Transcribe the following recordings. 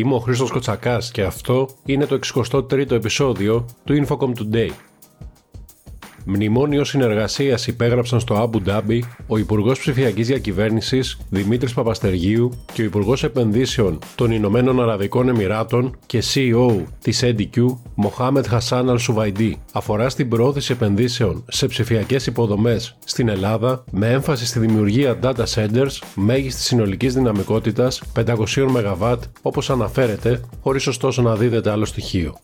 Είμαι ο Χρήστος Κοτσακάς και αυτό είναι το 63ο επεισόδιο του Infocom Today. Μνημόνιο συνεργασίας υπέγραψαν στο Αμπου Ντάμπι ο Υπουργός Ψηφιακής Διακυβέρνησης Δημήτρης Παπαστεργίου και ο Υπουργός Επενδύσεων των Ηνωμένων Αραβικών Εμμυράτων και CEO της EDQ, Μοχάμετ Χασάν Αλ Σουβαϊντή. Αφορά στην προώθηση επενδύσεων σε ψηφιακές υποδομές στην Ελλάδα με έμφαση στη δημιουργία data centers μέγιστη συνολικής δυναμικότητας 500 MW όπως αναφέρεται, χωρίς ωστόσο να δίδεται άλλο στοιχείο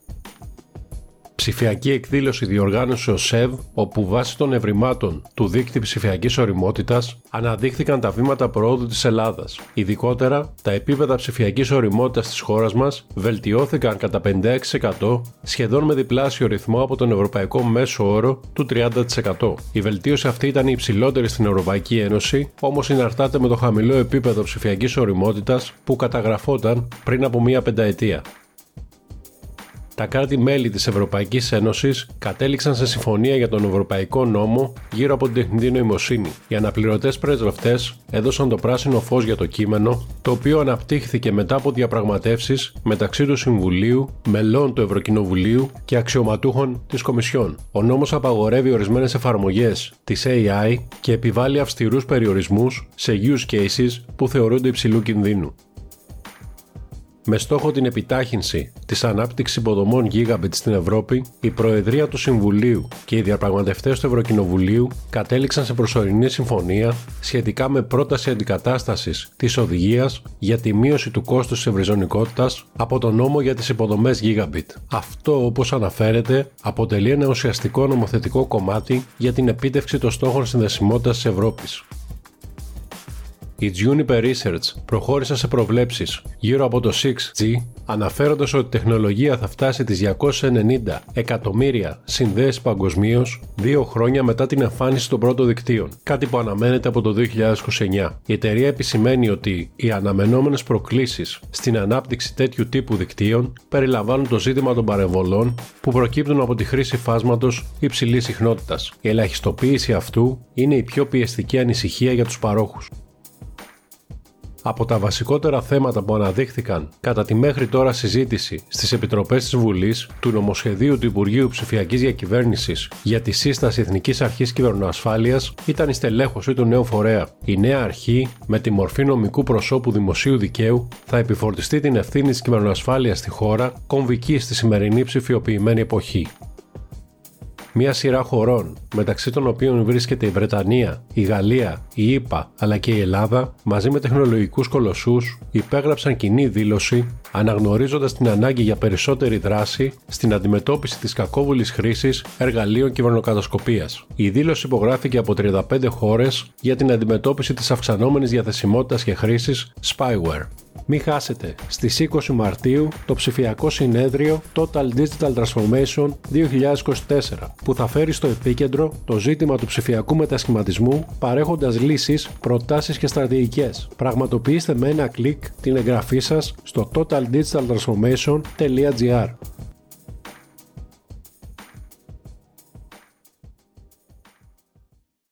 ψηφιακή εκδήλωση διοργάνωσε ο ΣΕΒ, όπου βάσει των ευρημάτων του δίκτυου ψηφιακής οριμότητας αναδείχθηκαν τα βήματα προόδου της Ελλάδας. Ειδικότερα, τα επίπεδα ψηφιακής οριμότητας της χώρας μας βελτιώθηκαν κατά 56%, σχεδόν με διπλάσιο ρυθμό από τον ευρωπαϊκό μέσο όρο του 30%. Η βελτίωση αυτή ήταν η υψηλότερη στην Ευρωπαϊκή Ένωση, όμως συναρτάται με το χαμηλό επίπεδο ψηφιακής οριμότητας που καταγραφόταν πριν από μία πενταετία τα κράτη-μέλη της Ευρωπαϊκής Ένωσης κατέληξαν σε συμφωνία για τον Ευρωπαϊκό Νόμο γύρω από την τεχνητή νοημοσύνη. Οι αναπληρωτές πρεσβευτές έδωσαν το πράσινο φως για το κείμενο, το οποίο αναπτύχθηκε μετά από διαπραγματεύσεις μεταξύ του Συμβουλίου, μελών του Ευρωκοινοβουλίου και αξιωματούχων της Κομισιόν. Ο νόμος απαγορεύει ορισμένες εφαρμογές της AI και επιβάλλει αυστηρούς περιορισμούς σε use cases που θεωρούνται υψηλού κινδύνου με στόχο την επιτάχυνση της ανάπτυξης υποδομών Gigabit στην Ευρώπη, η Προεδρία του Συμβουλίου και οι διαπραγματευτές του Ευρωκοινοβουλίου κατέληξαν σε προσωρινή συμφωνία σχετικά με πρόταση αντικατάστασης της οδηγίας για τη μείωση του κόστους της ευρυζωνικότητας από τον νόμο για τις υποδομές Gigabit. Αυτό, όπως αναφέρεται, αποτελεί ένα ουσιαστικό νομοθετικό κομμάτι για την επίτευξη των στόχων συνδεσιμότητας της Ευρώπης. Η Juniper Research προχώρησε σε προβλέψεις γύρω από το 6G αναφέροντας ότι η τεχνολογία θα φτάσει τις 290 εκατομμύρια συνδέσεις παγκοσμίως δύο χρόνια μετά την εμφάνιση των πρώτων δικτύων, κάτι που αναμένεται από το 2029. Η εταιρεία επισημαίνει ότι οι αναμενόμενες προκλήσεις στην ανάπτυξη τέτοιου τύπου δικτύων περιλαμβάνουν το ζήτημα των παρεμβολών που προκύπτουν από τη χρήση φάσματος υψηλής συχνότητας. Η ελαχιστοποίηση αυτού είναι η πιο πιεστική ανησυχία για τους παρόχους. Από τα βασικότερα θέματα που αναδείχθηκαν κατά τη μέχρι τώρα συζήτηση στις επιτροπές της Βουλής του νομοσχεδίου του Υπουργείου Ψηφιακής Διακυβέρνησης για τη σύσταση Εθνικής Αρχής Κυβερνοασφάλειας ήταν η στελέχωση του νέου φορέα. Η νέα αρχή, με τη μορφή νομικού προσώπου δημοσίου δικαίου, θα επιφορτιστεί την ευθύνη της κυβερνοασφάλειας στη χώρα, κομβική στη σημερινή ψηφιοποιημένη εποχή μια σειρά χωρών, μεταξύ των οποίων βρίσκεται η Βρετανία, η Γαλλία, η ΗΠΑ αλλά και η Ελλάδα, μαζί με τεχνολογικούς κολοσσούς, υπέγραψαν κοινή δήλωση αναγνωρίζοντας την ανάγκη για περισσότερη δράση στην αντιμετώπιση της κακόβουλης χρήσης εργαλείων κυβερνοκατασκοπίας. Η δήλωση υπογράφηκε από 35 χώρες για την αντιμετώπιση της αυξανόμενης διαθεσιμότητας και χρήσης spyware. Μην χάσετε στις 20 Μαρτίου το ψηφιακό συνέδριο Total Digital Transformation 2024 που θα φέρει στο επίκεντρο το ζήτημα του ψηφιακού μετασχηματισμού παρέχοντας λύσεις, προτάσεις και στρατηγικές. Πραγματοποιήστε με ένα κλικ την εγγραφή σας στο totaldigitaltransformation.gr